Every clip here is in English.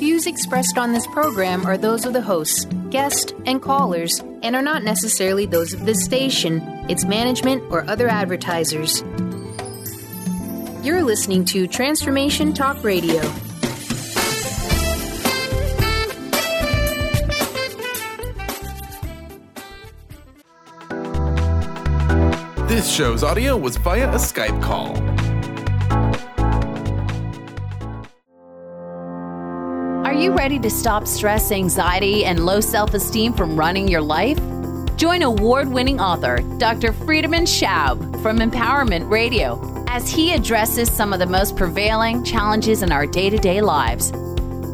views expressed on this program are those of the hosts, guests, and callers, and are not necessarily those of this station, its management, or other advertisers. You're listening to Transformation Talk Radio. This show's audio was via a Skype call. Ready to stop stress, anxiety, and low self esteem from running your life? Join award winning author Dr. Friedemann Schaub from Empowerment Radio as he addresses some of the most prevailing challenges in our day to day lives.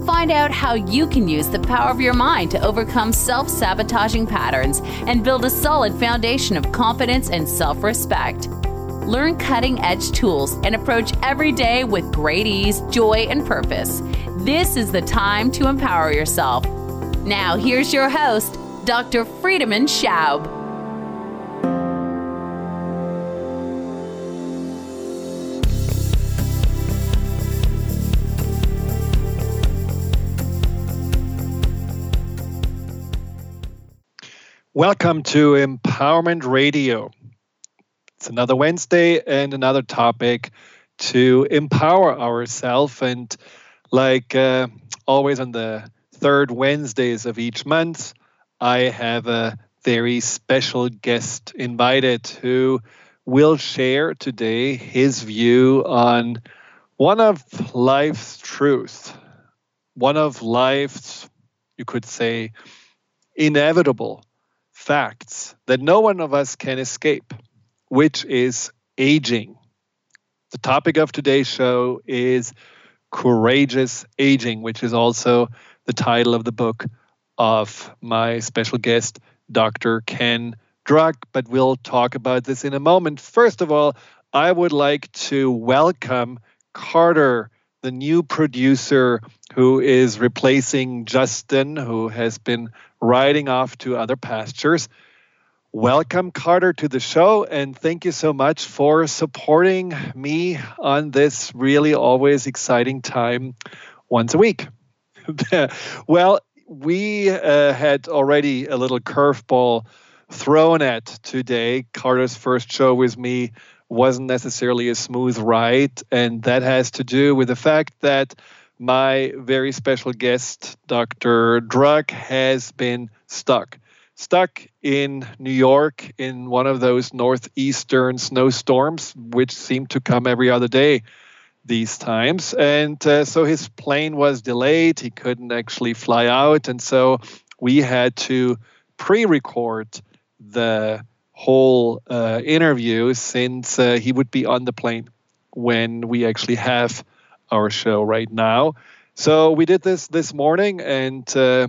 Find out how you can use the power of your mind to overcome self sabotaging patterns and build a solid foundation of confidence and self respect. Learn cutting edge tools and approach every day with great ease, joy, and purpose. This is the time to empower yourself. Now, here's your host, Dr. Friedemann Schaub. Welcome to Empowerment Radio. It's another Wednesday and another topic to empower ourselves. And like uh, always on the third Wednesdays of each month, I have a very special guest invited who will share today his view on one of life's truths, one of life's, you could say, inevitable facts that no one of us can escape, which is aging. The topic of today's show is Courageous Aging, which is also the title of the book of my special guest, Dr. Ken Druck. But we'll talk about this in a moment. First of all, I would like to welcome Carter, the new producer who is replacing Justin, who has been riding off to other pastures. Welcome, Carter, to the show, and thank you so much for supporting me on this really always exciting time once a week. well, we uh, had already a little curveball thrown at today. Carter's first show with me wasn't necessarily a smooth ride, and that has to do with the fact that my very special guest, Dr. Druck, has been stuck. Stuck in New York in one of those northeastern snowstorms, which seem to come every other day these times. And uh, so his plane was delayed. He couldn't actually fly out. And so we had to pre record the whole uh, interview since uh, he would be on the plane when we actually have our show right now. So we did this this morning, and uh,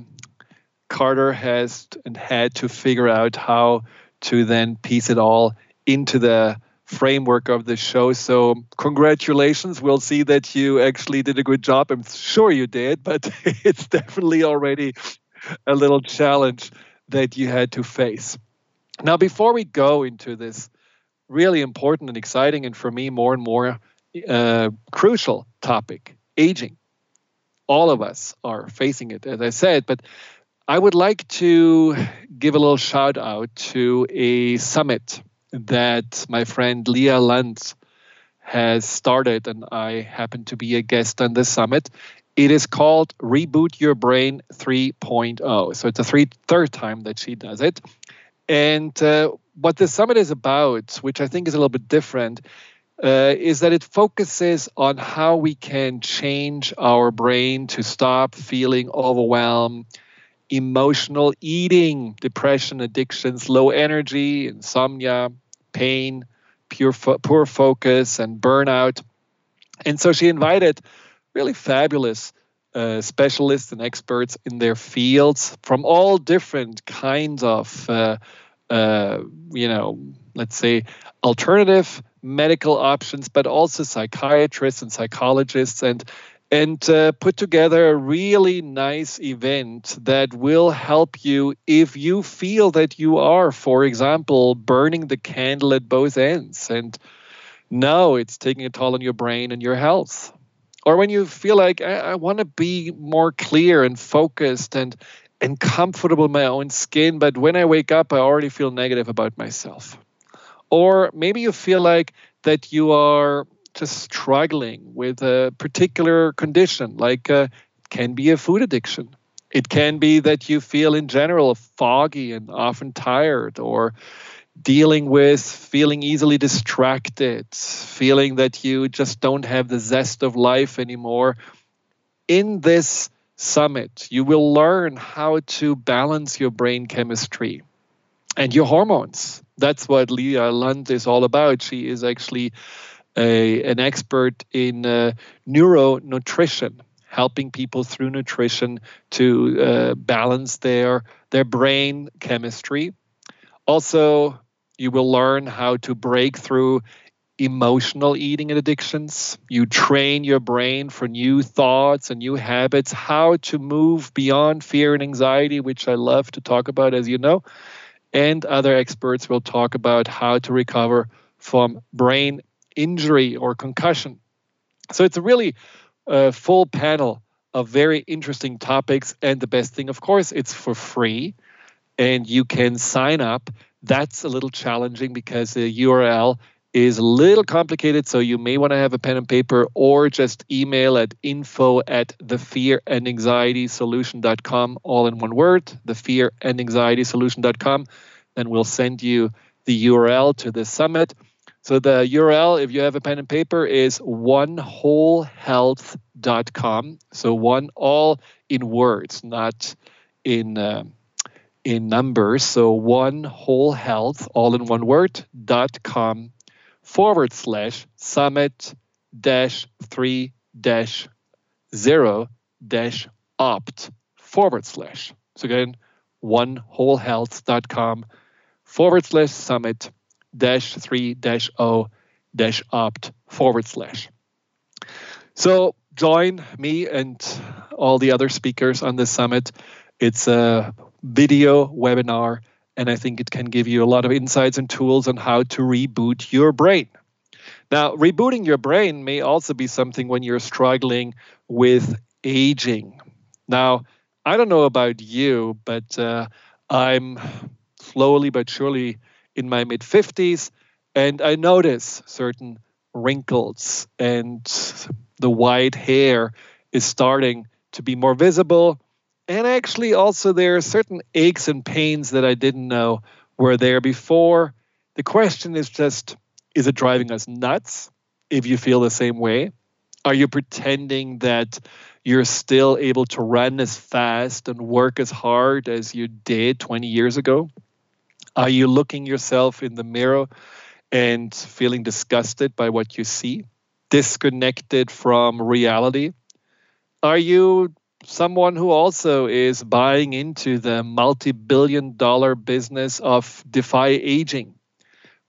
Carter has and had to figure out how to then piece it all into the framework of the show. So congratulations. We'll see that you actually did a good job. I'm sure you did, but it's definitely already a little challenge that you had to face. Now, before we go into this really important and exciting, and for me, more and more uh, crucial topic aging. All of us are facing it, as I said, but I would like to give a little shout out to a summit that my friend Leah Lantz has started, and I happen to be a guest on this summit. It is called Reboot Your Brain 3.0. So it's the three, third time that she does it. And uh, what the summit is about, which I think is a little bit different, uh, is that it focuses on how we can change our brain to stop feeling overwhelmed, emotional eating, depression, addictions, low energy, insomnia, pain, pure fo- poor focus, and burnout. And so she invited really fabulous uh, specialists and experts in their fields from all different kinds of, uh, uh, you know, let's say alternative medical options, but also psychiatrists and psychologists, and and uh, put together a really nice event that will help you if you feel that you are, for example, burning the candle at both ends, and now it's taking a toll on your brain and your health. or when you feel like I, I want to be more clear and focused and and comfortable in my own skin, but when I wake up, I already feel negative about myself. Or maybe you feel like that you are just struggling with a particular condition, like uh, can be a food addiction. It can be that you feel in general foggy and often tired, or dealing with feeling easily distracted, feeling that you just don't have the zest of life anymore. In this summit, you will learn how to balance your brain chemistry and your hormones. That's what Leah Lund is all about. She is actually a, an expert in uh, neuronutrition, helping people through nutrition to uh, balance their their brain chemistry. Also, you will learn how to break through emotional eating and addictions. You train your brain for new thoughts and new habits, how to move beyond fear and anxiety, which I love to talk about, as you know. And other experts will talk about how to recover from brain injury or concussion. So it's a really uh, full panel of very interesting topics. And the best thing, of course, it's for free and you can sign up that's a little challenging because the URL is a little complicated. So you may want to have a pen and paper or just email at info at the fear and anxiety solution.com, all in one word, the fear and anxiety solution.com. Then we'll send you the URL to the summit. So the URL, if you have a pen and paper, is onewholehealth.com. So one all in words, not in. Uh, in numbers. So one whole health, all in one word, dot com forward slash summit dash three dash zero dash opt forward slash. So again, one whole health dot com forward slash summit dash three dash o dash opt forward slash. So join me and all the other speakers on this summit. It's a video webinar, and I think it can give you a lot of insights and tools on how to reboot your brain. Now, rebooting your brain may also be something when you're struggling with aging. Now, I don't know about you, but uh, I'm slowly but surely in my mid 50s, and I notice certain wrinkles, and the white hair is starting to be more visible and actually also there are certain aches and pains that I didn't know were there before. The question is just is it driving us nuts if you feel the same way? Are you pretending that you're still able to run as fast and work as hard as you did 20 years ago? Are you looking yourself in the mirror and feeling disgusted by what you see, disconnected from reality? Are you someone who also is buying into the multi billion dollar business of Defy Aging,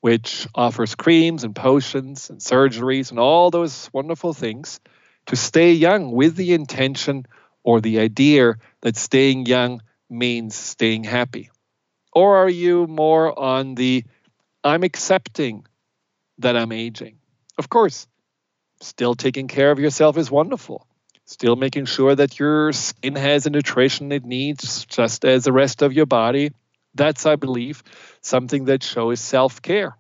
which offers creams and potions and surgeries and all those wonderful things to stay young with the intention or the idea that staying young means staying happy? Or are you more on the I'm accepting that I'm aging? Of course, still taking care of yourself is wonderful still making sure that your skin has the nutrition it needs just as the rest of your body. That's, I believe, something that shows self care.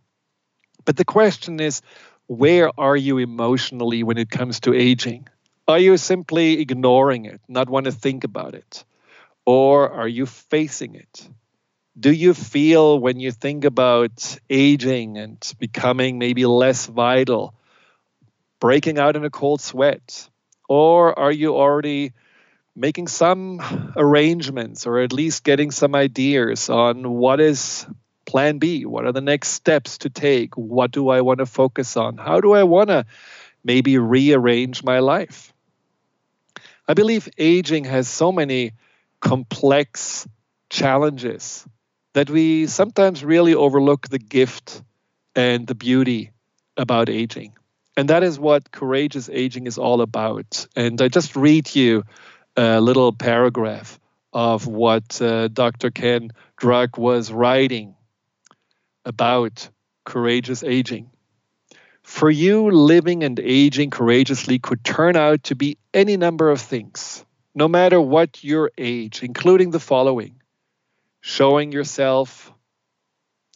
But the question is, where are you emotionally when it comes to aging? Are you simply ignoring it, not want to think about it? Or are you facing it? Do you feel when you think about aging and becoming maybe less vital, breaking out in a cold sweat, or are you already making some arrangements or at least getting some ideas on what is plan B? What are the next steps to take? What do I want to focus on? How do I want to maybe rearrange my life? I believe aging has so many complex challenges that we sometimes really overlook the gift and the beauty about aging. And that is what courageous aging is all about. And I just read you a little paragraph of what uh, Dr. Ken Druck was writing about courageous aging. For you, living and aging courageously could turn out to be any number of things, no matter what your age, including the following showing yourself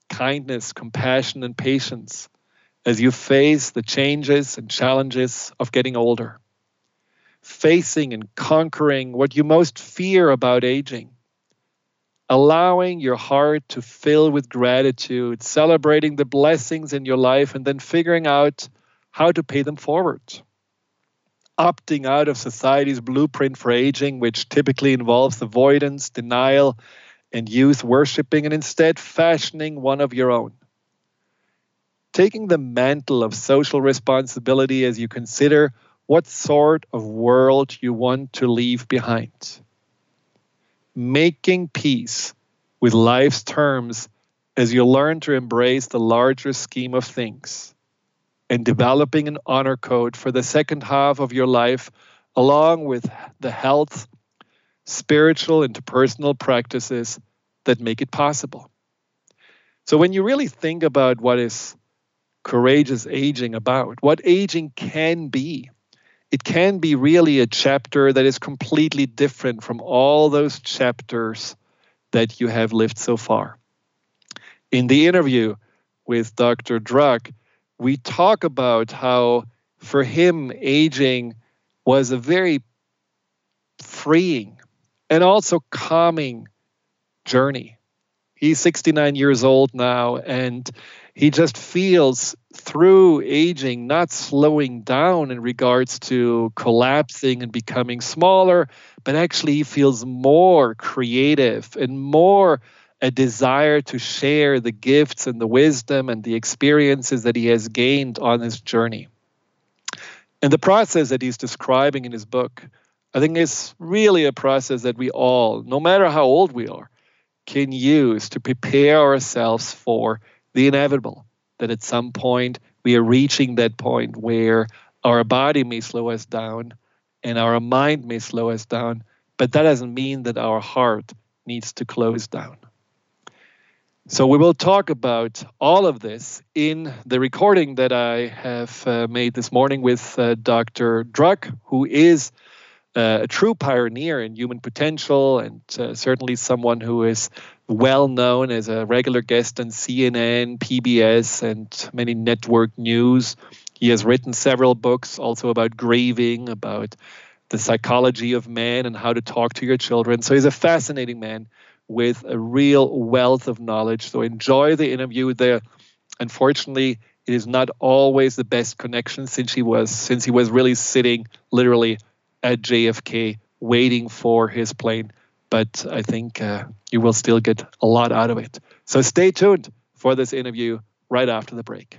kindness, compassion, and patience as you face the changes and challenges of getting older. Facing and conquering what you most fear about aging. Allowing your heart to fill with gratitude, celebrating the blessings in your life, and then figuring out how to pay them forward. Opting out of society's blueprint for aging, which typically involves avoidance, denial, and youth worshiping, and instead fashioning one of your own taking the mantle of social responsibility as you consider what sort of world you want to leave behind. Making peace with life's terms as you learn to embrace the larger scheme of things. And developing an honor code for the second half of your life, along with the health, spiritual, and personal practices that make it possible. So, when you really think about what is courageous aging about, what aging can be. It can be really a chapter that is completely different from all those chapters that you have lived so far. In the interview with Dr. Druck, we talk about how for him, aging was a very freeing and also calming journey. He's 69 years old now, and he just feels through aging not slowing down in regards to collapsing and becoming smaller, but actually he feels more creative and more a desire to share the gifts and the wisdom and the experiences that he has gained on his journey. And the process that he's describing in his book, I think it's really a process that we all, no matter how old we are, can use to prepare ourselves for the inevitable that at some point we are reaching that point where our body may slow us down and our mind may slow us down, but that doesn't mean that our heart needs to close down. So, we will talk about all of this in the recording that I have uh, made this morning with uh, Dr. Druck, who is uh, a true pioneer in human potential and uh, certainly someone who is well known as a regular guest on CNN, PBS, and many network news. He has written several books also about grieving, about the psychology of man, and how to talk to your children. So he's a fascinating man with a real wealth of knowledge. So enjoy the interview there. Unfortunately, it is not always the best connection since he was since he was really sitting literally at JFK waiting for his plane but I think uh, you will still get a lot out of it. So stay tuned for this interview right after the break.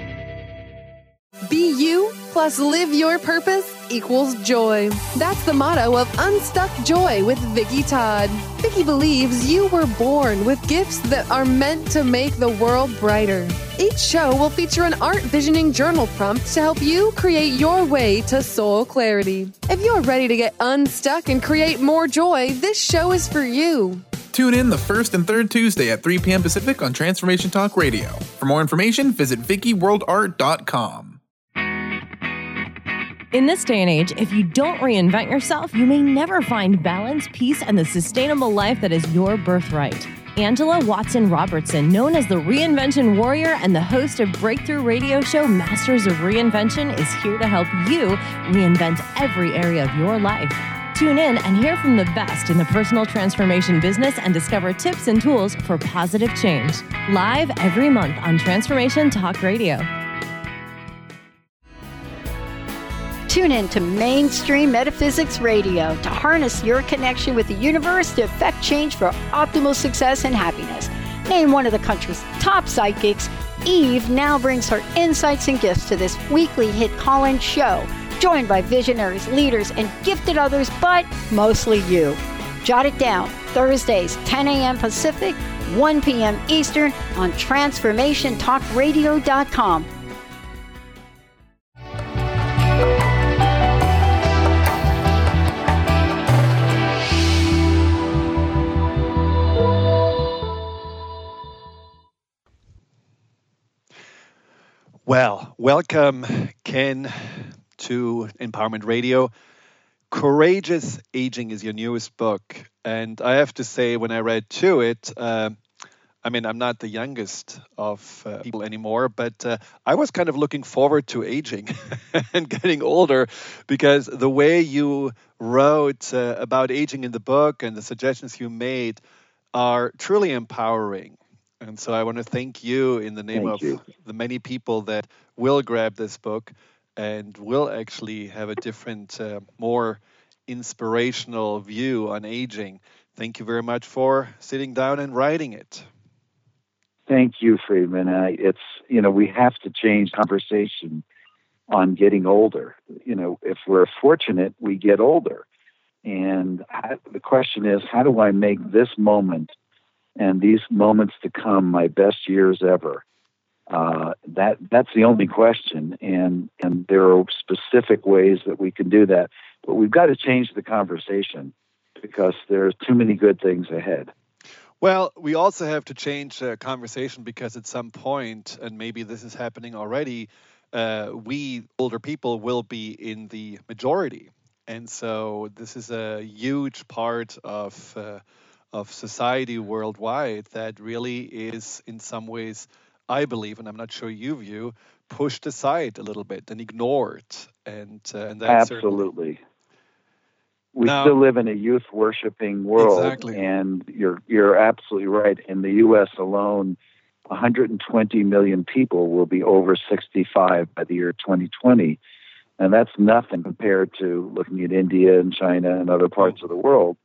Be you plus live your purpose equals joy. That's the motto of Unstuck Joy with Vicki Todd. Vicki believes you were born with gifts that are meant to make the world brighter. Each show will feature an art visioning journal prompt to help you create your way to soul clarity. If you're ready to get unstuck and create more joy, this show is for you. Tune in the first and third Tuesday at 3 p.m. Pacific on Transformation Talk Radio. For more information, visit VickiWorldArt.com. In this day and age, if you don't reinvent yourself, you may never find balance, peace, and the sustainable life that is your birthright. Angela Watson Robertson, known as the Reinvention Warrior and the host of breakthrough radio show Masters of Reinvention, is here to help you reinvent every area of your life. Tune in and hear from the best in the personal transformation business and discover tips and tools for positive change. Live every month on Transformation Talk Radio. Tune in to Mainstream Metaphysics Radio to harness your connection with the universe to effect change for optimal success and happiness. Named one of the country's top psychics, Eve now brings her insights and gifts to this weekly hit call in show, joined by visionaries, leaders, and gifted others, but mostly you. Jot it down Thursdays, 10 a.m. Pacific, 1 p.m. Eastern on TransformationTalkRadio.com. Well, welcome, Ken, to Empowerment Radio. Courageous Aging is your newest book. And I have to say, when I read to it, uh, I mean, I'm not the youngest of uh, people anymore, but uh, I was kind of looking forward to aging and getting older because the way you wrote uh, about aging in the book and the suggestions you made are truly empowering. And so I want to thank you in the name Thank of you. the many people that will grab this book and will actually have a different, uh, more inspirational view on aging. Thank you very much for sitting down and writing it. Thank you, Friedemann. I, it's you know we have to change conversation on getting older. You know, if we're fortunate, we get older, and I, the question is, how do I make this moment and these moments to come my best years ever? Uh, that that's the only question, and and there are specific ways that we can do that, but we've got to change the conversation because there's too many good things ahead. Well, we also have to change the conversation because at some point, and maybe this is happening already, uh, we older people will be in the majority, and so this is a huge part of uh, of society worldwide that really is, in some ways, I believe, and I'm not sure you view, pushed aside a little bit and ignored, and uh, and that's Absolutely. We Now- still live in a youth worshiping world, Exactly. and you're you're absolutely right. In the U.S. alone, 120 million people will be over 65 by the year 2020, and that's nothing compared to looking at India and China and other parts of the world.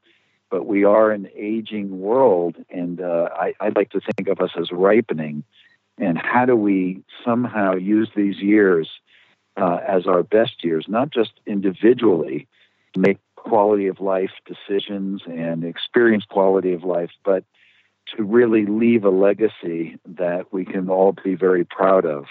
But we are an aging world, and uh, I, I like to think of us as ripening. And how do we somehow use these years uh, as our best years, not just individually, make quality of life decisions and experience quality of life, but to really leave a legacy that we can all be very proud of.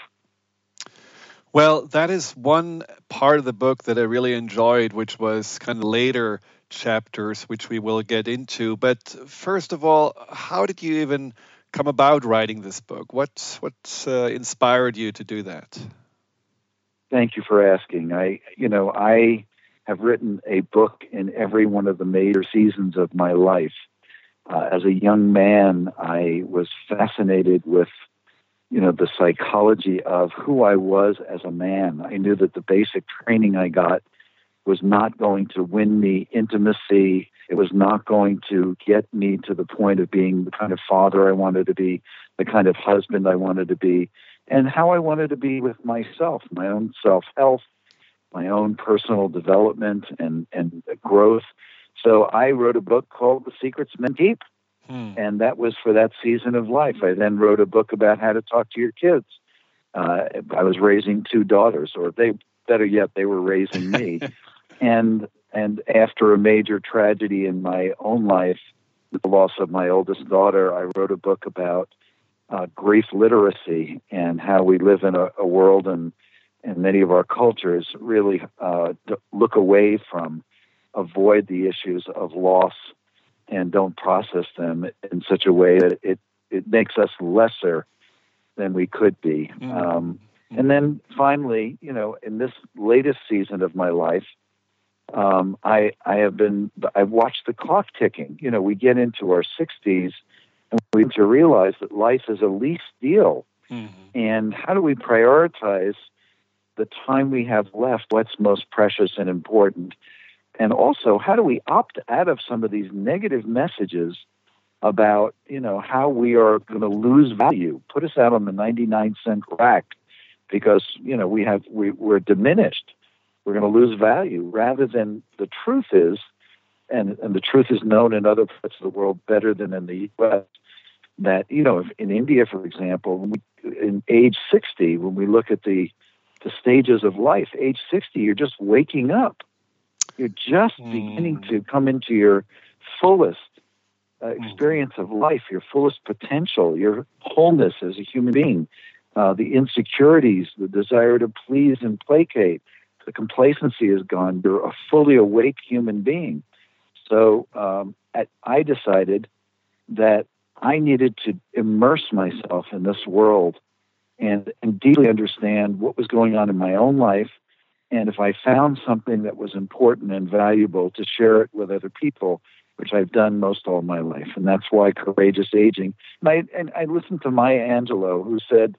Well, that is one part of the book that I really enjoyed, which was kind of later chapters, which we will get into. But first of all, how did you even come about writing this book? What what uh, inspired you to do that? Thank you for asking. I, you know, I have written a book in every one of the major seasons of my life. Uh, as a young man, I was fascinated with, you know, the psychology of who I was as a man. I knew that the basic training I got was not going to win me intimacy. It was not going to get me to the point of being the kind of father I wanted to be, the kind of husband I wanted to be, and how I wanted to be with myself, my own self health, my own personal development and, and growth. So I wrote a book called The Secrets Men Keep, Hmm. and that was for that season of life. I then wrote a book about how to talk to your kids. Uh, I was raising two daughters, or they, better yet, they were raising me. And and after a major tragedy in my own life, the loss of my oldest daughter, I wrote a book about uh, grief literacy and how we live in a, a world and and many of our cultures really uh, look away from, avoid the issues of loss, and don't process them in such a way that it it makes us lesser than we could be. Mm-hmm. Um, and then finally, you know, in this latest season of my life, um, I I have been I've watched the clock ticking. You know, we get into our 60s and we need to realize that life is a lease deal. Mm-hmm. And how do we prioritize the time we have left? What's most precious and important? And also, how do we opt out of some of these negative messages about you know how we are going to lose value? Put us out on the 99 cent rack because you know we have we, we're diminished we're going to lose value rather than the truth is and and the truth is known in other parts of the world better than in the US that you know in India for example in age 60 when we look at the the stages of life age 60 you're just waking up you're just mm. beginning to come into your fullest uh, hmm. experience of life your fullest potential your wholeness as a human being uh, the insecurities, the desire to please and placate, the complacency is gone. You're a fully awake human being. So um, at, I decided that I needed to immerse myself in this world and, and deeply understand what was going on in my own life. And if I found something that was important and valuable, to share it with other people, which I've done most all my life. And that's why courageous aging. I, and I listened to Maya Angelou, who said,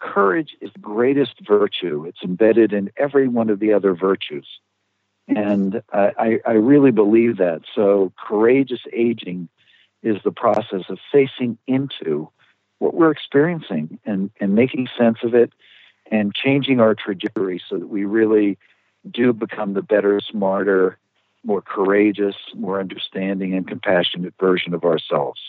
courage is the greatest virtue. It's embedded in every one of the other virtues. And I, I really believe that. So, courageous aging is the process of facing into what we're experiencing and, and making sense of it and changing our trajectory so that we really do become the better, smarter, more courageous, more understanding, and compassionate version of ourselves.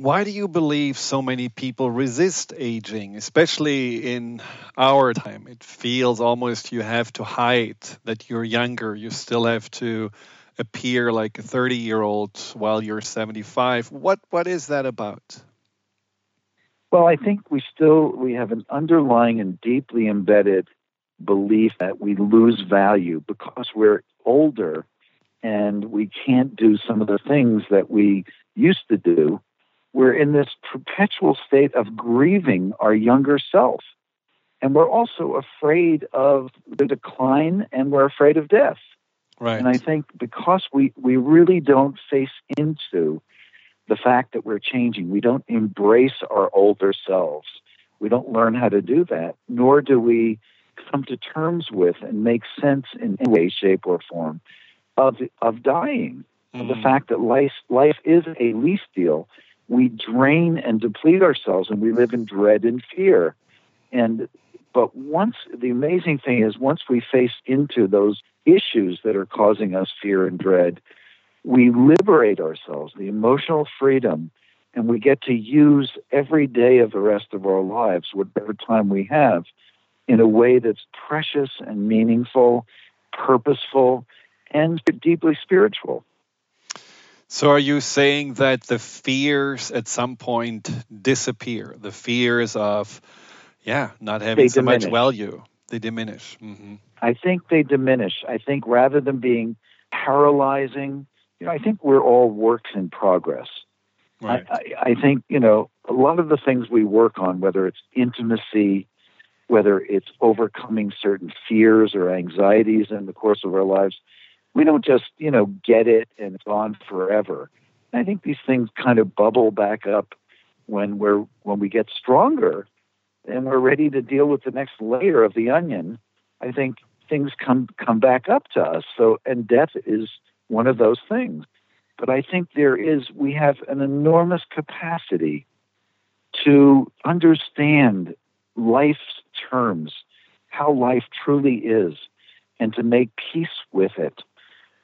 Why do you believe so many people resist aging, especially in our time? It feels almost you have to hide that you're younger. You still have to appear like a 30 year old while you're 75. What what is that about? Well, I think we still we have an underlying and deeply embedded belief that we lose value because we're older and we can't do some of the things that we used to do we're in this perpetual state of grieving our younger self. And we're also afraid of the decline and we're afraid of death. Right. And I think because we, we really don't face into the fact that we're changing, we don't embrace our older selves. We don't learn how to do that, nor do we come to terms with and make sense in any way, shape, or form of, of dying. Mm. Of the mm. fact that life, life is a lease deal we drain and deplete ourselves and we live in dread and fear. And but once the amazing thing is once we face into those issues that are causing us fear and dread, we liberate ourselves, the emotional freedom, and we get to use every day of the rest of our lives, whatever time we have, in a way that's precious and meaningful, purposeful, and deeply spiritual. So, are you saying that the fears at some point disappear? The fears of, yeah, not having they so diminish. much value, they diminish. Mm-hmm. I think they diminish. I think rather than being paralyzing, you know, I think we're all works in progress. Right. I, I, I think, you know, a lot of the things we work on, whether it's intimacy, whether it's overcoming certain fears or anxieties in the course of our lives, we don't just you know get it and it's on forever. I think these things kind of bubble back up when we're when we get stronger and we're ready to deal with the next layer of the onion. I think things come come back up to us. So and death is one of those things. But I think there is we have an enormous capacity to understand life's terms, how life truly is, and to make peace with it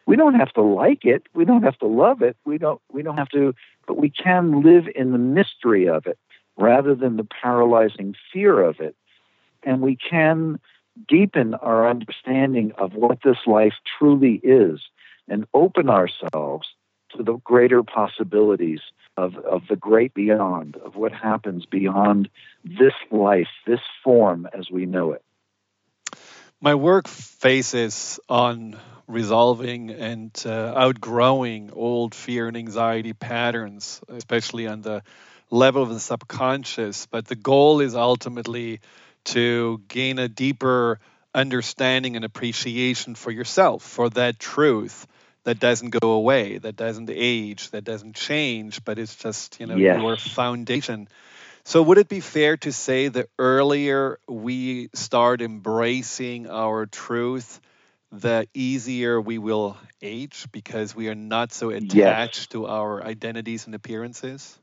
we don't have to like it. We don't have to love it. We don't we don't have to but we can live in the mystery of it rather than the paralyzing fear of it. And we can deepen our understanding of what this life truly is and open ourselves to the greater possibilities of, of the great beyond, of what happens beyond this life, this form as we know it. My work faces on resolving and uh, outgrowing old fear and anxiety patterns, especially on the level of the subconscious. But the goal is ultimately to gain a deeper understanding and appreciation for yourself, for that truth that doesn't go away, that doesn't age, that doesn't change, but it's just, you know, yes. your foundation. So would it be fair to say the earlier we start embracing our truth, the easier we will age because we are not so attached yes. to our identities and appearances?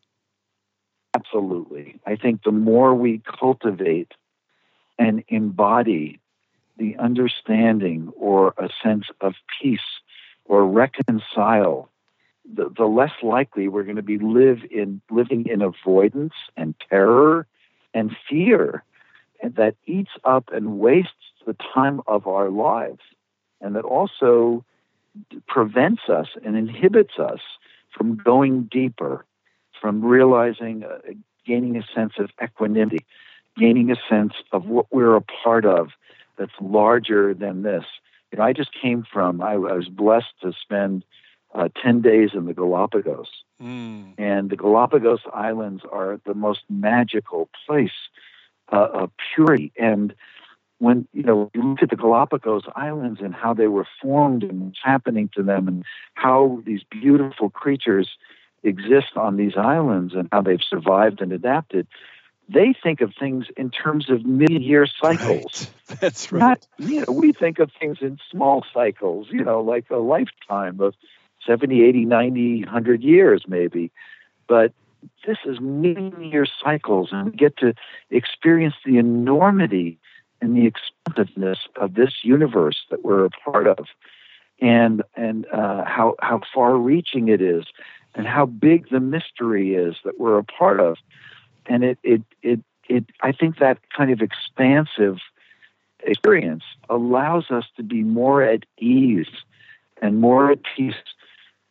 Absolutely. I think the more we cultivate and embody the understanding or a sense of peace or reconcile, the, the less likely we're going to be live in living in avoidance and terror and fear and that eats up and wastes the time of our lives and that also prevents us and inhibits us from going deeper, from realizing, uh, gaining a sense of equanimity, gaining a sense of what we're a part of that's larger than this. You know, I just came from, I, I was blessed to spend uh, 10 days in the Galapagos. Mm. And the Galapagos Islands are the most magical place uh, of purity. And when, you know, you look at the Galapagos Islands and how they were formed and what's happening to them and how these beautiful creatures exist on these islands and how they've survived and adapted, they think of things in terms of million year cycles. Right. That's right. Not, you know, we think of things in small cycles, you know, like a lifetime of 70, 80, 90, 100 years maybe. But this is million year cycles, and we get to experience the enormity and the expansiveness of this universe that we're a part of, and and uh, how how far reaching it is, and how big the mystery is that we're a part of and it it it it I think that kind of expansive experience allows us to be more at ease and more at peace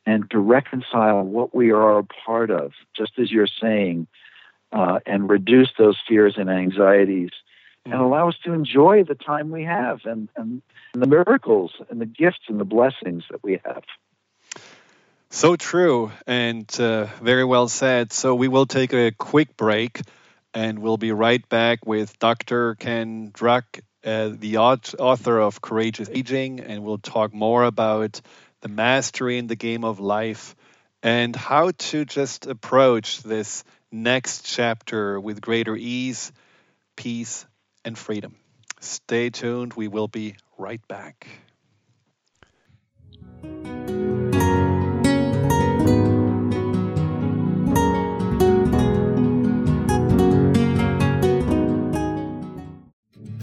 and to reconcile what we are a part of, just as you're saying, uh, and reduce those fears and anxieties and allow us to enjoy the time we have and, and, and the miracles and the gifts and the blessings that we have. So true and uh, very well said. So we will take a quick break and we'll be right back with Dr. Ken Druck, uh, the author of Courageous Aging, and we'll talk more about the mastery in the game of life and how to just approach this next chapter with greater ease, peace, and freedom. Stay tuned. We will be right back.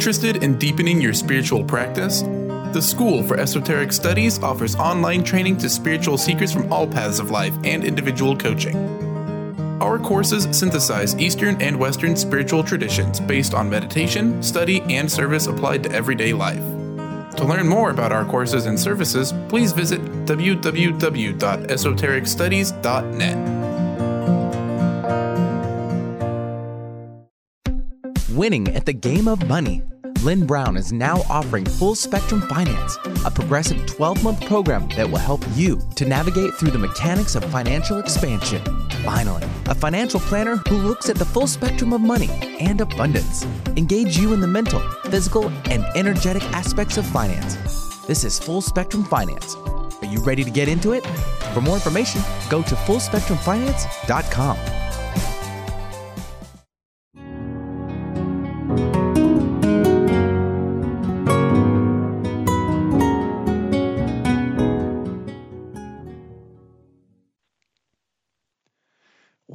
Interested in deepening your spiritual practice? The School for Esoteric Studies offers online training to spiritual seekers from all paths of life and individual coaching. Our courses synthesize Eastern and Western spiritual traditions based on meditation, study, and service applied to everyday life. To learn more about our courses and services, please visit www.esotericstudies.net. Winning at the game of money. Lynn Brown is now offering Full Spectrum Finance, a progressive 12 month program that will help you to navigate through the mechanics of financial expansion. Finally, a financial planner who looks at the full spectrum of money and abundance. Engage you in the mental, physical, and energetic aspects of finance. This is Full Spectrum Finance. Are you ready to get into it? For more information, go to fullspectrumfinance.com.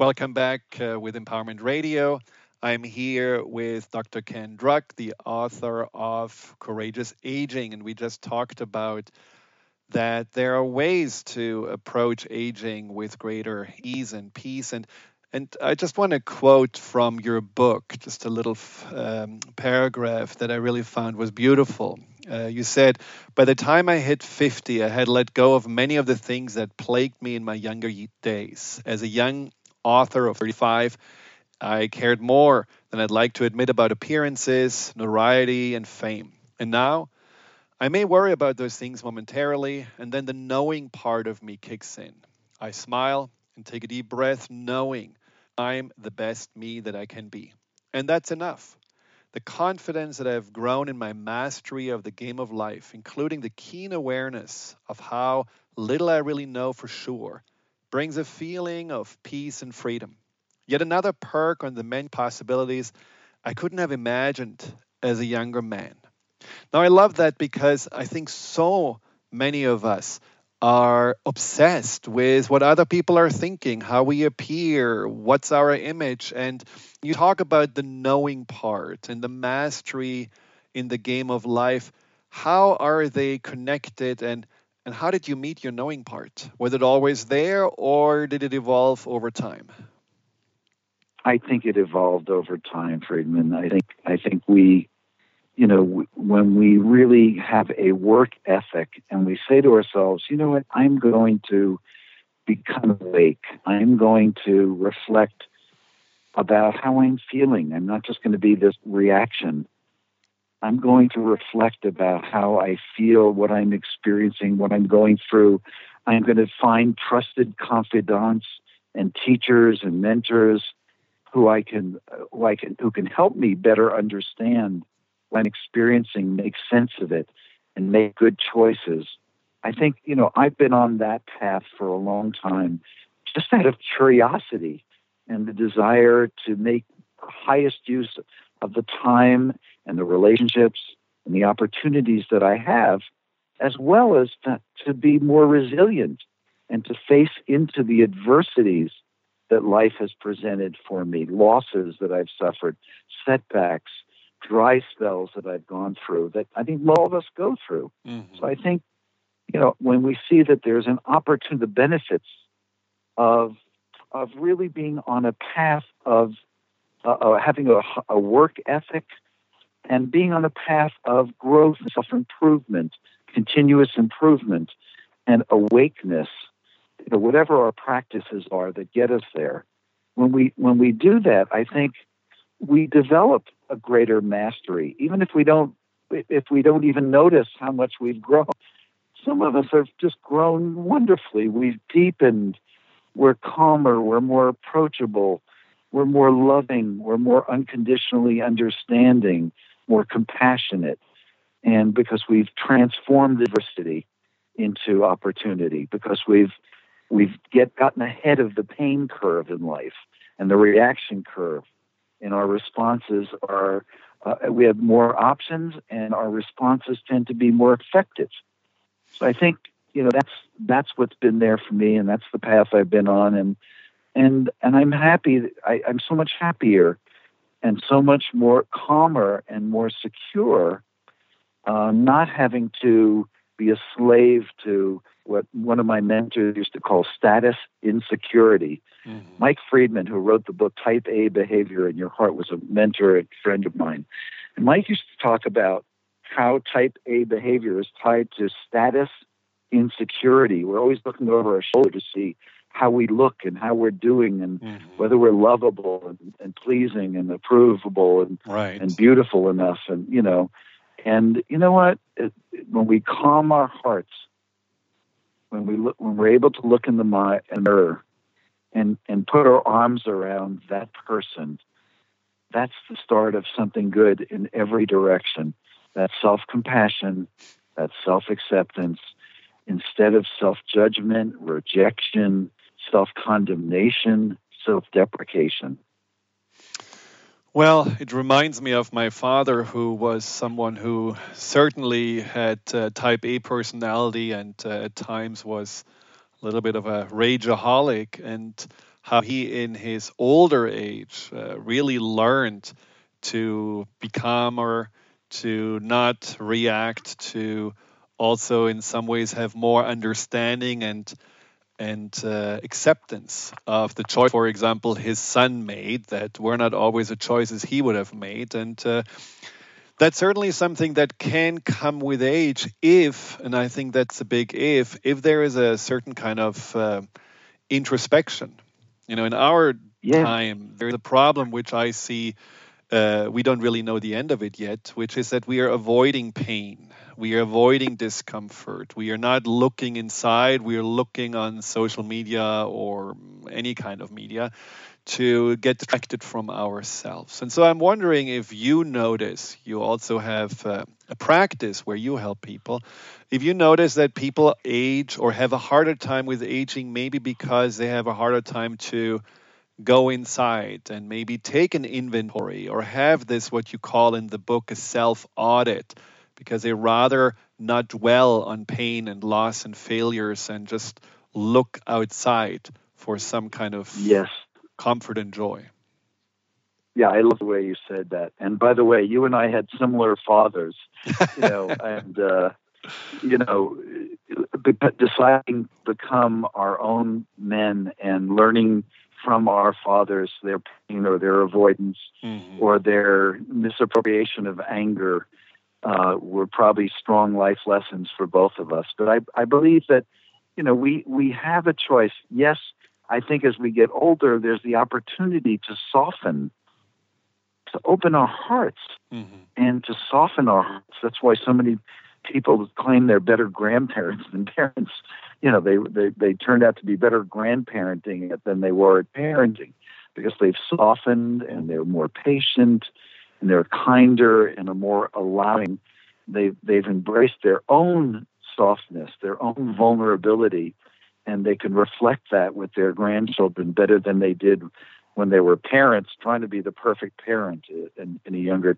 Welcome back uh, with Empowerment Radio. I'm here with Dr. Ken Druck, the author of Courageous Aging, and we just talked about that there are ways to approach aging with greater ease and peace. And and I just want to quote from your book, just a little um, paragraph that I really found was beautiful. Uh, you said, By the time I hit 50, I had let go of many of the things that plagued me in my younger days. As a young author of 35, I cared more than I'd like to admit about appearances, notoriety, and fame. And now, I may worry about those things momentarily, and then the knowing part of me kicks in. I smile and take a deep breath, knowing I'm the best me that I can be. And that's enough. The confidence that I've grown in my mastery of the game of life, including the keen awareness of how little I really know for sure, brings a feeling of peace and freedom. Yet another perk on the many possibilities I couldn't have imagined as a younger man. Now, I love that because I think so many of us are obsessed with what other people are thinking, how we appear, what's our image. And you talk about the knowing part and the mastery in the game of life. How are they connected and and how did you meet your knowing part? Was it always there or did it evolve over time? I think it evolved over time, Friedemann. I think I think we, you know, when we really have a work ethic and we say to ourselves, you know what, I'm going to become awake. I'm going to reflect about how I'm feeling. I'm not just going to be this reaction. I'm going to reflect about how I feel, what I'm experiencing, what I'm going through. I'm going to find trusted confidants and teachers and mentors who I can, who I can, who can help me better understand what I'm experiencing, make sense of it, and make good choices. I think you know I've been on that path for a long time, just out of curiosity and the desire to make highest use of the time and the relationships and the opportunities that I have, as well as to, to be more resilient and to face into the adversities that life has presented for me, losses that I've suffered, setbacks, dry spells that I've gone through that I think all of us go through. Mm-hmm. So I think, you know, when we see that there's an opportunity, the benefits of of really being on a path of uh, uh having a, a work ethic and being on a path of growth and self improvement, continuous improvement, and awakeness, you know, whatever our practices are that get us there. When we when we do that, I think we develop a greater mastery, even if we don't if we don't even notice how much we've grown. Some of us have just grown wonderfully. We've deepened. We're calmer. We're more approachable. We're more loving, we're more unconditionally understanding, more compassionate, and because we've transformed adversity into opportunity, because we've we've get gotten ahead of the pain curve in life and the reaction curve, and our responses are uh, we have more options, and our responses tend to be more effective. So I think you know that's that's what's been there for me, and that's the path I've been on, and and and I'm happy. I, I'm so much happier, and so much more calmer and more secure, uh, not having to be a slave to what one of my mentors used to call status insecurity. Mm-hmm. Mike Friedman, who wrote the book Type A Behavior in Your Heart, was a mentor and friend of mine. And Mike used to talk about how type A behavior is tied to status insecurity. We're always looking over our shoulder to see how we look and how we're doing and mm-hmm. whether we're lovable and, and, pleasing and approvable and right. and beautiful enough and you know and you know what it, when we calm our hearts when we look when we're able to look in the mirror and and put our arms around that person that's the start of something good in every direction that self-compassion that self-acceptance instead of self-judgment rejection self-condemnation self-deprecation. Well, it reminds me of my father, who was someone who certainly had uh, type A personality and uh, at times was a little bit of a rageaholic, and how he, in his older age, uh, really learned to be calmer, to not react, to also, in some ways, have more understanding and and uh, acceptance of the choice, for example, his son made that were not always the choices he would have made. And uh, that's certainly something that can come with age if, and I think that's a big if, if there is a certain kind of uh, introspection. You know, in our yeah. time, there's a problem which I see. Uh, we don't really know the end of it yet, which is that we are avoiding pain we are avoiding discomfort. We are not looking inside. We are looking on social media or any kind of media to get distracted from ourselves. And so I'm wondering if you notice, you also have uh, a practice where you help people. If you notice that people age or have a harder time with aging, maybe because they have a harder time to go inside and maybe take an inventory or have this, what you call in the book, a self audit because they rather not dwell on pain and loss and failures and just look outside for some kind of yes comfort and joy. Yeah, I love the way you said that. And by the way, you and I had similar fathers, you know, and uh, you know, deciding to become our own men and learning from our fathers their pain or their avoidance mm-hmm. or their misappropriation of anger uh, were probably strong life lessons for both of us. But I, I believe that, you know, we, we have a choice. Yes, I think as we get older, there's the opportunity to soften, to open our hearts mm-hmm. and to soften our hearts. That's why so many people claim they're better grandparents than parents. You know, they, they, they turned out to be better grandparenting it than they were at parenting because they've softened and they're more patient and they're kinder and are more allowing. They've, they've embraced their own softness, their own vulnerability, and they can reflect that with their grandchildren better than they did when they were parents, trying to be the perfect parent in, in a younger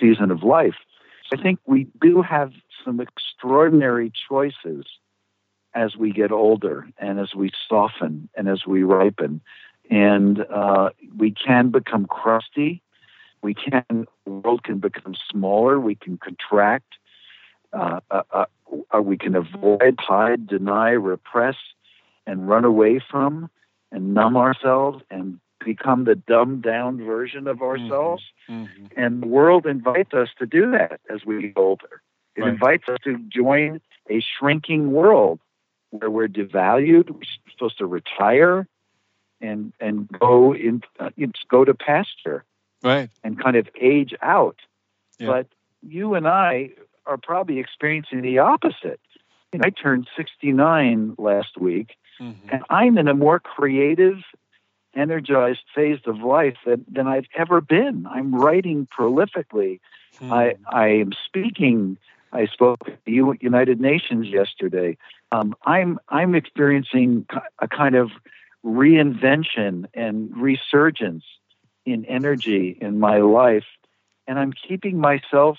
season of life. I think we do have some extraordinary choices as we get older and as we soften and as we ripen. And uh, we can become crusty we can the world can become smaller. We can contract. Uh, uh, uh, we can avoid, hide, deny, repress, and run away from, and numb ourselves, and become the dumbed down version of mm-hmm. ourselves. Mm-hmm. And the world invites us to do that as we get older. It right. invites us to join a shrinking world where we're devalued. We're supposed to retire and and go in, uh, go to pasture right. and kind of age out. Yeah. But you and I are probably experiencing the opposite. You know, I turned 69 last week, mm-hmm. and I'm in a more creative energized phase of life than, than I've ever been. I'm writing prolifically. Hmm. I I am speaking. I spoke at the United Nations yesterday. Um, I'm I'm experiencing a kind of reinvention and resurgence in energy in my life, and I'm keeping myself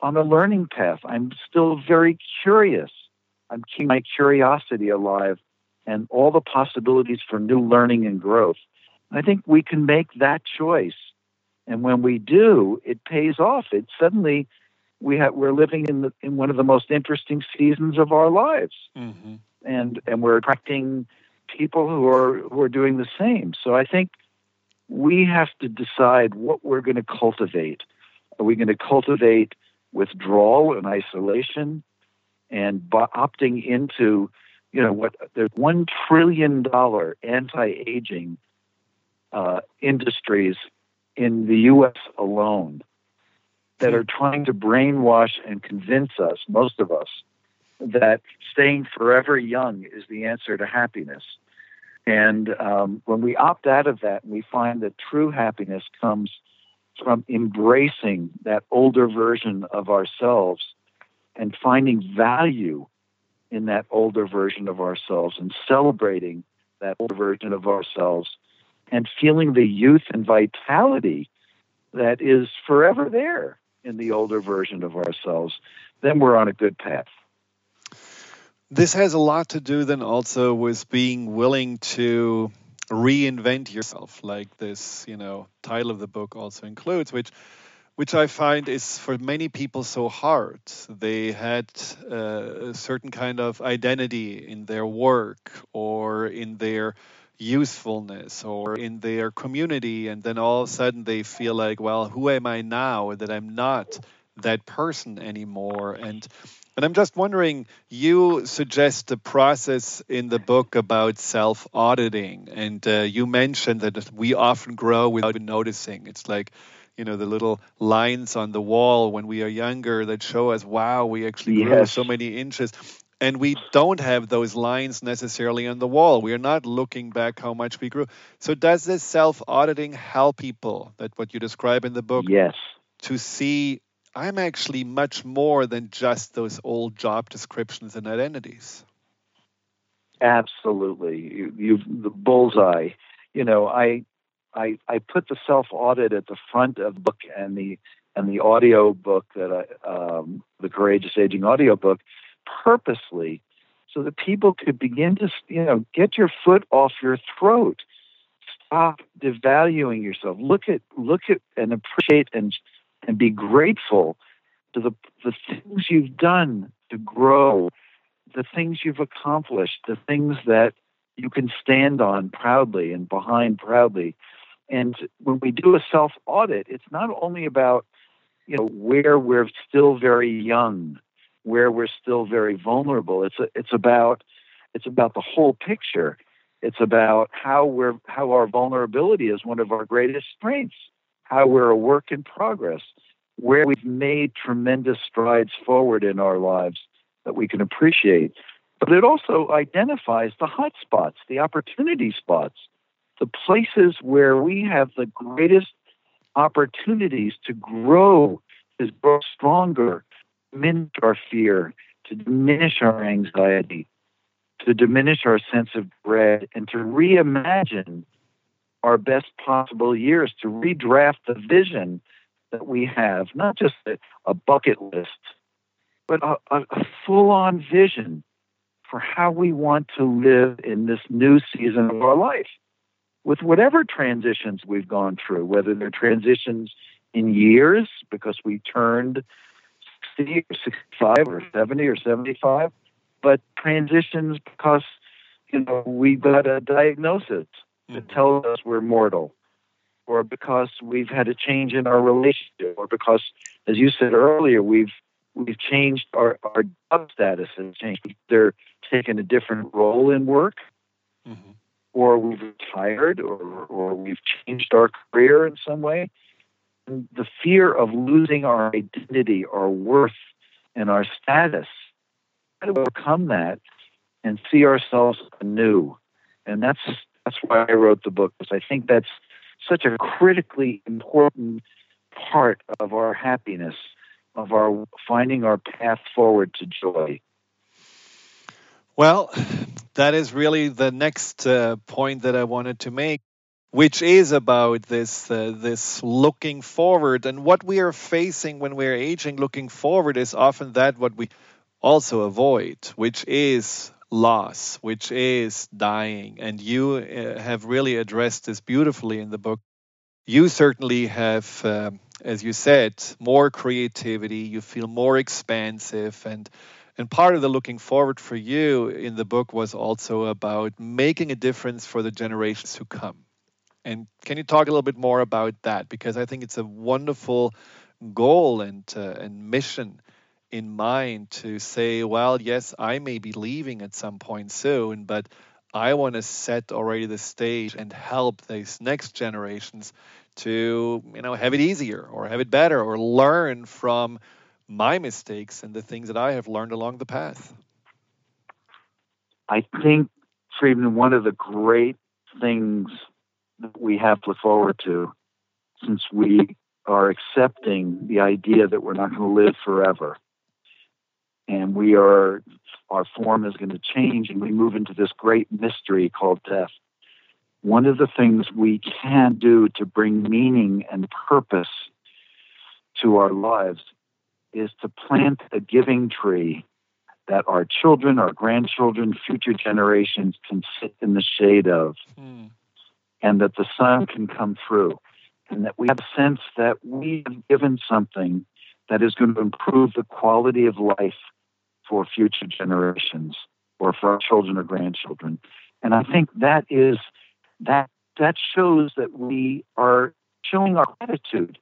on a learning path. I'm still very curious. I'm keeping my curiosity alive and all the possibilities for new learning and growth. I think we can make that choice. And when we do, it pays off. It suddenly we have we're living in the, in one of the most interesting seasons of our lives. Mm-hmm. And and we're attracting people who are who are doing the same. So I think we have to decide what we're going to cultivate. Are we going to cultivate withdrawal and isolation and by opting into you know what there's one trillion dollar anti-aging uh, industries in the U.S. alone that are trying to brainwash and convince us, most of us, that staying forever young is the answer to happiness. And um, when we opt out of that, we find that true happiness comes from embracing that older version of ourselves and finding value in that older version of ourselves and celebrating that older version of ourselves and feeling the youth and vitality that is forever there in the older version of ourselves, then we're on a good path. This has a lot to do then also with being willing to reinvent yourself, like this, you know, title of the book also includes, which which I find is for many people so hard. They had uh, a certain kind of identity in their work or in their usefulness or in their community, and then all of a sudden they feel like, well, who am I now that I'm not that person anymore? And and I'm just wondering, you suggest a process in the book about self auditing, and uh, you mentioned that we often grow without even noticing. It's like you know the little lines on the wall when we are younger that show us wow we actually yes. grew so many inches and we don't have those lines necessarily on the wall. We are not looking back how much we grew. So does this self auditing help people that what you describe in the book? Yes. To see i'm actually much more than just those old job descriptions and identities. Absolutely. You, you've the bullseye. You know i I, I put the self audit at the front of the book and the and the audio book that I, um, the Courageous Aging audio book purposely so that people could begin to you know get your foot off your throat. Stop devaluing yourself. Look at look at and appreciate and and be grateful to the the things you've done to grow the things you've accomplished the things that you can stand on proudly and behind proudly. And when we do a self audit, it's not only about you know where we're still very young, where we're still very vulnerable. It's a, it's about it's about the whole picture. It's about how we're how our vulnerability is one of our greatest strengths, how we're a work in progress, where we've made tremendous strides forward in our lives that we can appreciate. But it also identifies the hot spots, the opportunity spots the places where we have the greatest opportunities to grow, to grow stronger, diminish our fear, to diminish our anxiety, to diminish our sense of dread, and to reimagine our best possible years, to redraft the vision that we have, not just a, a bucket list, but a, a, a full on vision for how we want to live in this new season of our life. With whatever transitions we've gone through, whether they're transitions in years because we turned 60 or 65 or 70 or 75, but transitions because you know we got a diagnosis that mm-hmm. tells us we're mortal, or because we've had a change in our relationship, or because, as you said earlier, we've we've changed our, our job status and changed. They're taking a different role in work. Mm-hmm or we've retired or, or we've changed our career in some way. The fear of losing our identity, our worth, and our status. How to overcome that and see ourselves anew. And that's That's why I wrote the book, because I think that's such a critically important part of our happiness, of our finding our path forward to joy. Well, that is really the next uh, point that I wanted to make, which is about this uh, this looking forward and what we are facing when we're aging. Looking forward is often that what we also avoid, which is loss, which is dying. And you uh, have really addressed this beautifully in the book. You certainly have, um, as you said, more creativity. You feel more expansive and and part of the looking forward for you in the book was also about making a difference for the generations who come. And can you talk a little bit more about that? Because I think it's a wonderful goal and, uh, and mission in mind to say, well, yes, I may be leaving at some point soon, but I want to set already the stage and help these next generations to, you know, have it easier or have it better or learn from my mistakes and the things that I have learned along the path? I think, Friedemann, one of the great things that we have to look forward to, since we are accepting the idea that we're not going to live forever, and we are, our form is going to change, and we move into this great mystery called death. One of the things we can do to bring meaning and purpose to our lives is to plant a giving tree that our children, our grandchildren, future generations can sit in the shade of, mm. And that the sun can come through, and that we have a sense that we have given something that is going to improve the quality of life for future generations or for our children or grandchildren. And I think that is that that shows that we are showing our gratitude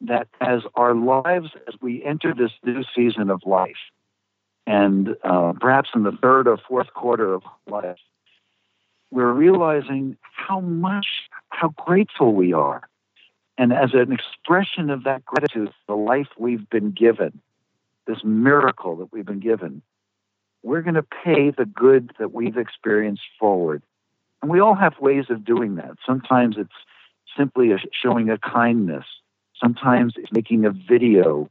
that as our lives, as we enter this new season of life, and uh, perhaps in the third or fourth quarter of life, we're realizing how much, how grateful we are. And as an expression of that gratitude, the life we've been given, this miracle that we've been given, we're going to pay the good that we've experienced forward. And we all have ways of doing that. Sometimes it's simply a, showing a kindness Sometimes it's making a video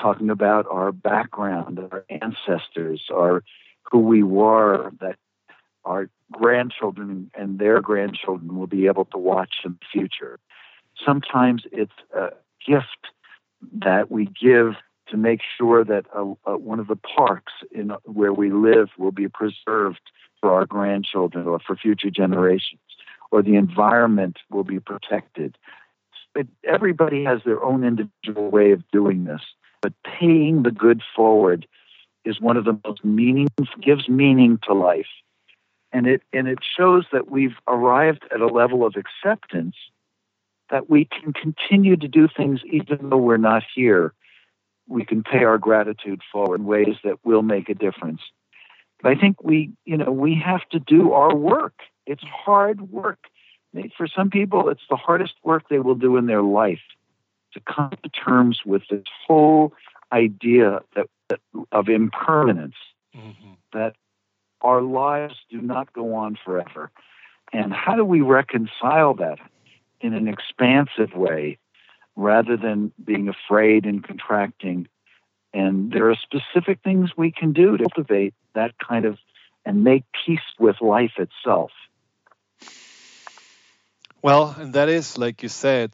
talking about our background, our ancestors, our who we were, that our grandchildren and their grandchildren will be able to watch in the future. Sometimes it's a gift that we give to make sure that a, a, one of the parks in uh, where we live will be preserved for our grandchildren or for future generations, or the environment will be protected, everybody has their own individual way of doing this, but paying the good forward is one of the most meaning gives meaning to life, and it and it shows that we've arrived at a level of acceptance that we can continue to do things even though we're not here. We can pay our gratitude forward in ways that will make a difference. But I think we, you know, we have to do our work. It's hard work for some people, it's the hardest work they will do in their life to come to terms with this whole idea that, that of impermanence, mm-hmm. that our lives do not go on forever. And how do we reconcile that in an expansive way rather than being afraid and contracting? And there are specific things we can do to cultivate that kind of and make peace with life itself. Well, and that is, like you said,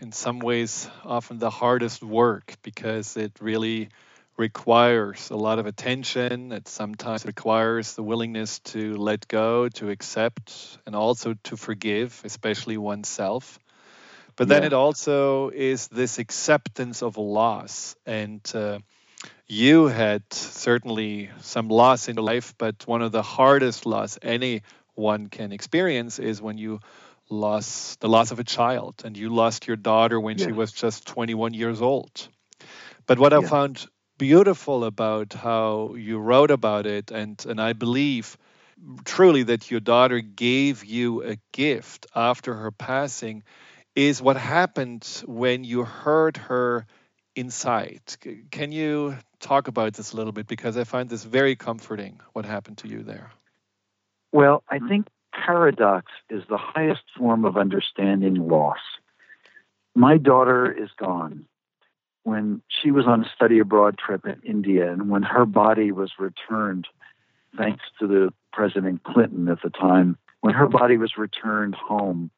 in some ways often the hardest work because it really requires a lot of attention. It sometimes requires the willingness to let go, to accept, and also to forgive, especially oneself. But then yeah. it also is this acceptance of loss. And uh, you had certainly some loss in your life, but one of the hardest loss anyone can experience is when you loss the loss of a child and you lost your daughter when she was just 21 years old but what i found beautiful about how you wrote about it and and i believe truly that your daughter gave you a gift after her passing is what happened when you heard her inside can you talk about this a little bit because i find this very comforting what happened to you there well i mm-hmm. think paradox is the highest form of understanding loss. My daughter is gone. When she was on a study abroad trip in India, and when her body was returned, thanks to the President Clinton at the time, when her body was returned home,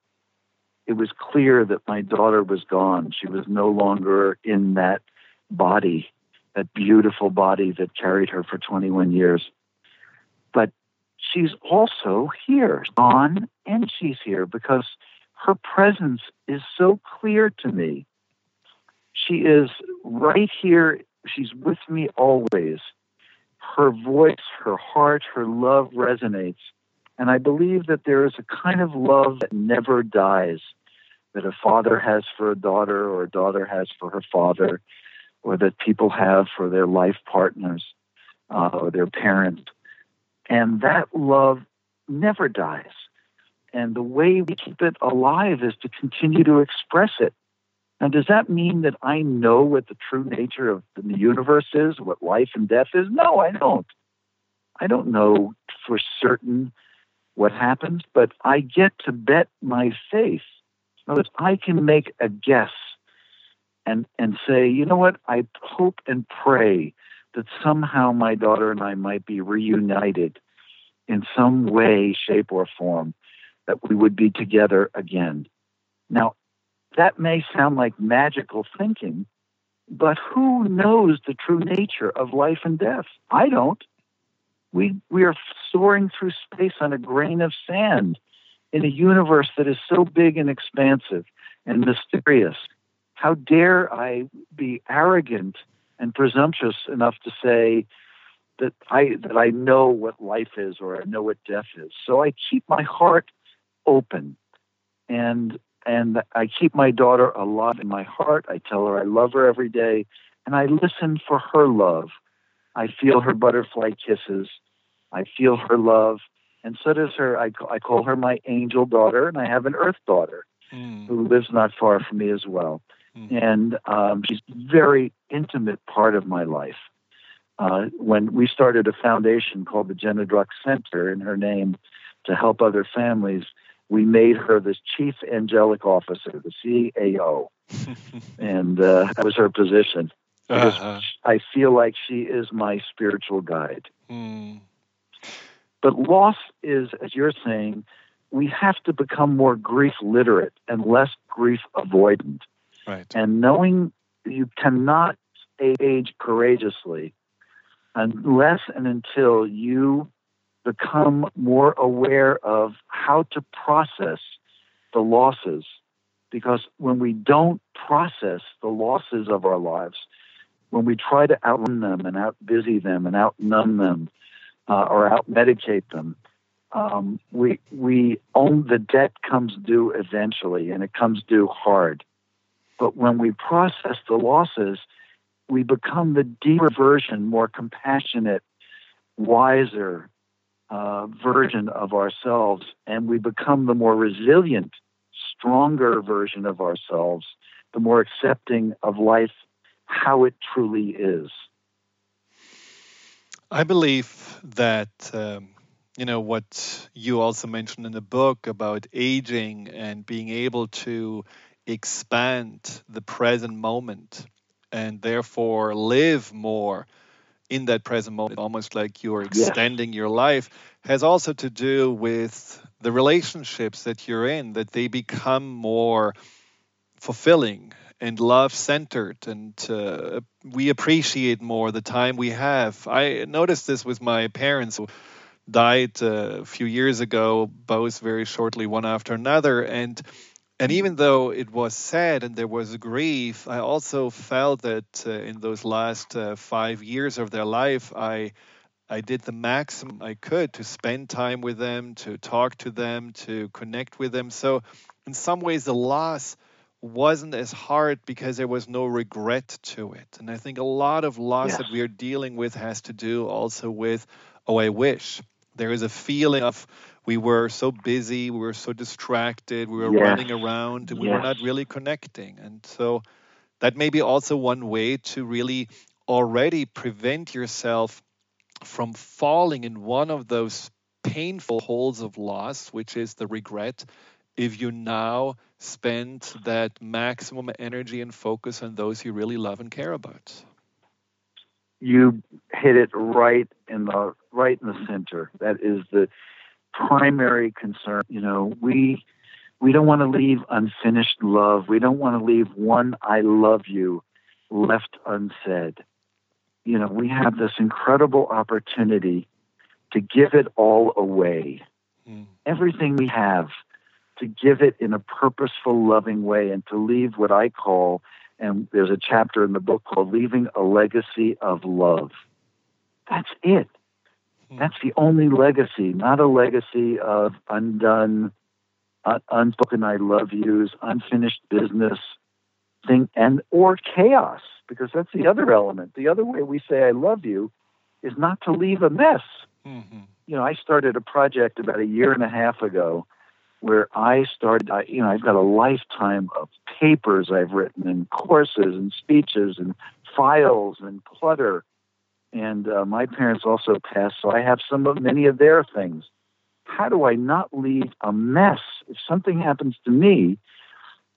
it was clear that my daughter was gone. She was no longer in that body, that beautiful body that carried her for 21 years. But she's also here, gone, and she's here because her presence is so clear to me. She is right here. She's with me always. Her voice, her heart, her love resonates. And I believe that there is a kind of love that never dies, that a father has for a daughter, or a daughter has for her father, or that people have for their life partners uh, or their parents. And that love never dies. And the way we keep it alive is to continue to express it. Now, does that mean that I know what the true nature of the universe is, what life and death is? No, I don't. I don't know for certain what happens, but I get to bet my faith. In other words, I can make a guess and, and say, you know what, I hope and pray that somehow my daughter and I might be reunited in some way, shape, or form, that we would be together again. Now, that may sound like magical thinking, but who knows the true nature of life and death? I don't. We, we are soaring through space on a grain of sand in a universe that is so big and expansive and mysterious. How dare I be arrogant and presumptuous enough to say that I that I know what life is or I know what death is. So I keep my heart open and and I keep my daughter alive in my heart. I tell her I love her every day and I listen for her love. I feel her butterfly kisses. I feel her love. And so does her. I, I call her my angel daughter, and I have an earth daughter mm. who lives not far from me as well. Mm. And um, she's a very intimate part of my life. Uh, when we started a foundation called the Jenna Druck Center in her name to help other families, we made her the chief angelic officer, the CAO, and uh, that was her position. Uh-huh. I feel like she is my spiritual guide. Mm. But loss is, as you're saying, we have to become more grief literate and less grief avoidant. Right. And knowing you cannot age courageously unless and until you become more aware of how to process the losses. Because when we don't process the losses of our lives, when we try to outrun them and out busy them and out numb them uh, or out medicate them, um, we we own the debt comes due eventually, and it comes due hard. But when we process the losses, we become the deeper version, more compassionate, wiser uh, version of ourselves, and we become the more resilient, stronger version of ourselves, the more accepting of life how it truly is. I believe that. Um, you know what you also mentioned in the book about aging and being able to expand the present moment and therefore live more in that present moment, almost like you're extending your life, has also to do with the relationships that you're in, that they become more fulfilling and love centered, and uh, we appreciate more the time we have. I noticed this with my parents who died uh, a few years ago, both very shortly, one after another, and and even though it was sad and there was grief, I also felt that uh, in those last uh, five years of their life, I I did the maximum I could to spend time with them, to talk to them, to connect with them. So, in some ways, the loss wasn't as hard because there was no regret to it. And I think a lot of loss that we are dealing with has to do also with, oh, I wish. There is a feeling of we were so busy, we were so distracted, we were running around, we yes. were not really connecting. And so that may be also one way to really already prevent yourself from falling in one of those painful holes of loss, which is the regret, if you now spend that maximum energy and focus on those you really love and care about. You hit it right in the right in the center. That is the primary concern. You know, we we don't want to leave unfinished love. We don't want to leave one I love you left unsaid. You know, we have this incredible opportunity to give it all away. Mm. Everything we have to give it in a purposeful, loving way and to leave what I call, and there's a chapter in the book called Leaving a Legacy of Love. That's it. Hmm. That's the only legacy, not a legacy of undone, uh, unspoken I love yous, unfinished business thing, and or chaos, because that's the other element. The other way we say I love you is not to leave a mess. Mm-hmm. You know, I started a project about a year and a half ago where I started, I, you know, I've got a lifetime of papers I've written and courses and speeches and files and clutter. And uh, my parents also passed, so I have some of many of their things. How do I not leave a mess if something happens to me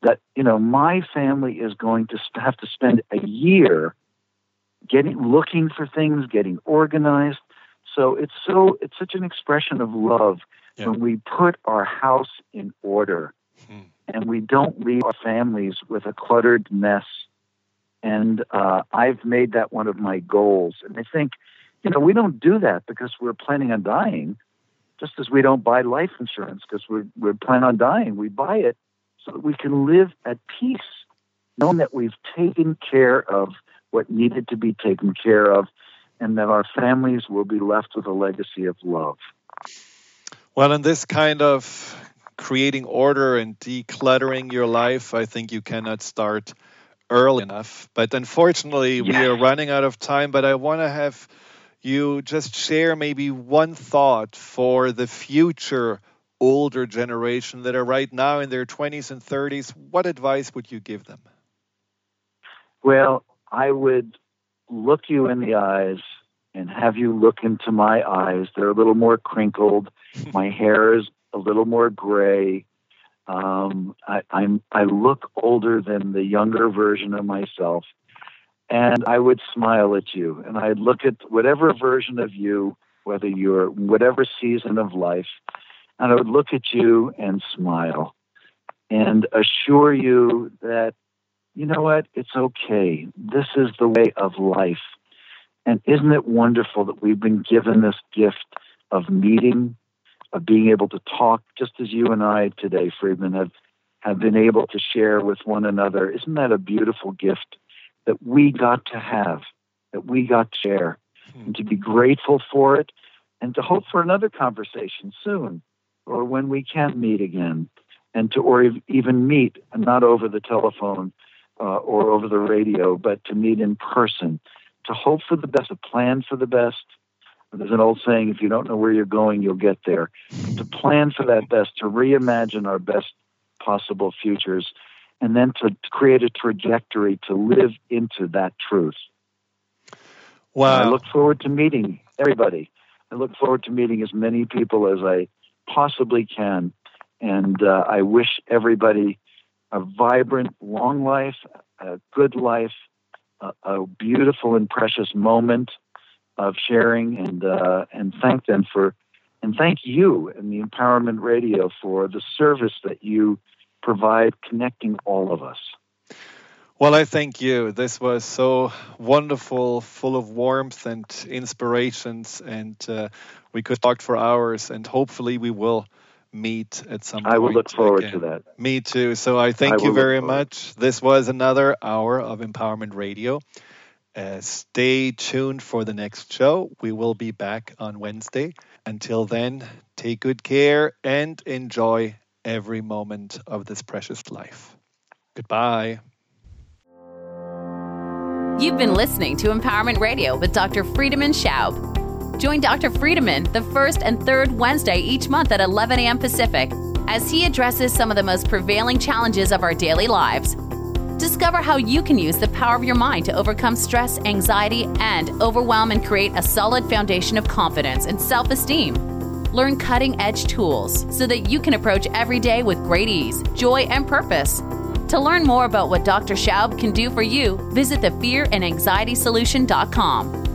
that, you know, my family is going to have to spend a year getting, looking for things, getting organized. So it's so, it's such an expression of love yeah. when we put our house in order hmm. and we don't leave our families with a cluttered mess. And uh, I've made that one of my goals. And I think, you know, we don't do that because we're planning on dying, just as we don't buy life insurance because we're, we're planning on dying. We buy it so that we can live at peace, knowing that we've taken care of what needed to be taken care of and that our families will be left with a legacy of love. Well, in this kind of creating order and decluttering your life, I think you cannot start early enough. But unfortunately, we are running out of time. But I want to have you just share maybe one thought for the future older generation that are right now in their 20s and 30s. What advice would you give them? Well, I would look you in the eyes and have you look into my eyes. They're a little more crinkled. my hair is a little more gray. Um, I, I'm I look older than the younger version of myself, and I would smile at you, and I'd look at whatever version of you, whether you're whatever season of life, and I would look at you and smile, and assure you that you know what, it's okay. This is the way of life and isn't it wonderful that we've been given this gift of meeting, of being able to talk, just as you and I today, Friedemann, have, have been able to share with one another? Isn't that a beautiful gift that we got to have, that we got to share, and to be grateful for it, and to hope for another conversation soon, or when we can meet again, and to or even meet, not over the telephone uh, or over the radio, but to meet in person to hope for the best, to plan for the best. There's an old saying, if you don't know where you're going, you'll get there. To plan for that best, to reimagine our best possible futures, and then to, create a trajectory to live into that truth. Wow. And I look forward to meeting everybody. I look forward to meeting as many people as I possibly can. And uh, I wish everybody a vibrant, long life, a good life, a, a beautiful and precious moment of sharing and uh, and thank them for and thank you and the Empowerment Radio for the service that you provide connecting all of us. Well, I thank you. This was so wonderful, full of warmth and inspirations, and uh, we could talk for hours, and hopefully we will meet at some point. I will look forward again. to that. Me too. So I thank I you very much. This was another hour of Empowerment Radio. Uh, stay tuned for the next show. We will be back on Wednesday. Until then, take good care and enjoy every moment of this precious life. Goodbye. You've been listening to Empowerment Radio with Dr. Friedemann Schaub. Join Dr. Friedemann the first and third Wednesday each month at 11 a.m. Pacific as he addresses some of the most prevailing challenges of our daily lives. Discover how you can use the power of your mind to overcome stress, anxiety, and overwhelm and create a solid foundation of confidence and self esteem. Learn cutting edge tools so that you can approach every day with great ease, joy, and purpose. To learn more about what Dr. Schaub can do for you, visit thefearandanxietysolution.com.